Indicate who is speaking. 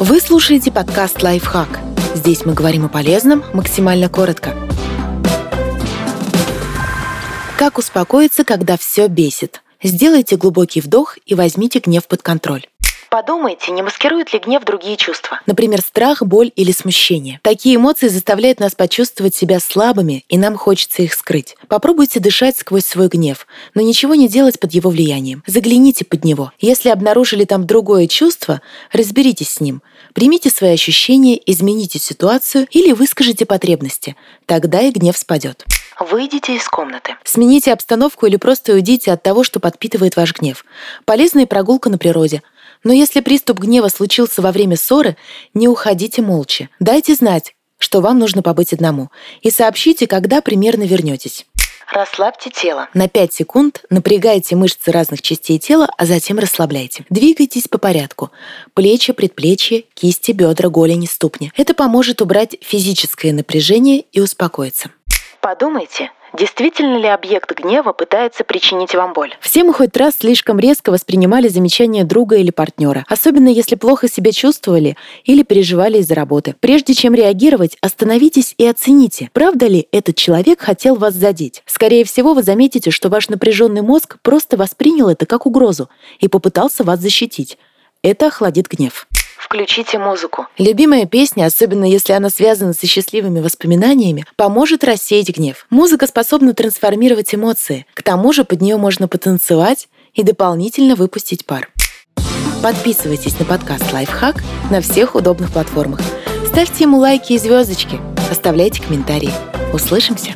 Speaker 1: Вы слушаете подкаст «Лайфхак». Здесь мы говорим о полезном максимально коротко. Как успокоиться, когда все бесит? Сделайте глубокий вдох и возьмите гнев под контроль. Подумайте, не маскирует ли гнев другие чувства. Например, страх, боль или смущение. Такие эмоции заставляют нас почувствовать себя слабыми, и нам хочется их скрыть. Попробуйте дышать сквозь свой гнев, но ничего не делать под его влиянием. Загляните под него. Если обнаружили там другое чувство, разберитесь с ним. Примите свои ощущения, измените ситуацию или выскажите потребности. Тогда и гнев спадет. Выйдите из комнаты. Смените обстановку или просто уйдите от того, что подпитывает ваш гнев. Полезная прогулка на природе – но если приступ гнева случился во время ссоры, не уходите молча. Дайте знать, что вам нужно побыть одному, и сообщите, когда примерно вернетесь. Расслабьте тело. На 5 секунд напрягайте мышцы разных частей тела, а затем расслабляйте. Двигайтесь по порядку. Плечи, предплечья, кисти, бедра, голени, ступни. Это поможет убрать физическое напряжение и успокоиться. Подумайте, Действительно ли объект гнева пытается причинить вам боль? Все мы хоть раз слишком резко воспринимали замечания друга или партнера, особенно если плохо себя чувствовали или переживали из-за работы. Прежде чем реагировать, остановитесь и оцените, правда ли этот человек хотел вас задеть. Скорее всего, вы заметите, что ваш напряженный мозг просто воспринял это как угрозу и попытался вас защитить. Это охладит гнев. Включите музыку. Любимая песня, особенно если она связана со счастливыми воспоминаниями, поможет рассеять гнев. Музыка способна трансформировать эмоции. К тому же под нее можно потанцевать и дополнительно выпустить пар. Подписывайтесь на подкаст «Лайфхак» на всех удобных платформах. Ставьте ему лайки и звездочки. Оставляйте комментарии. Услышимся!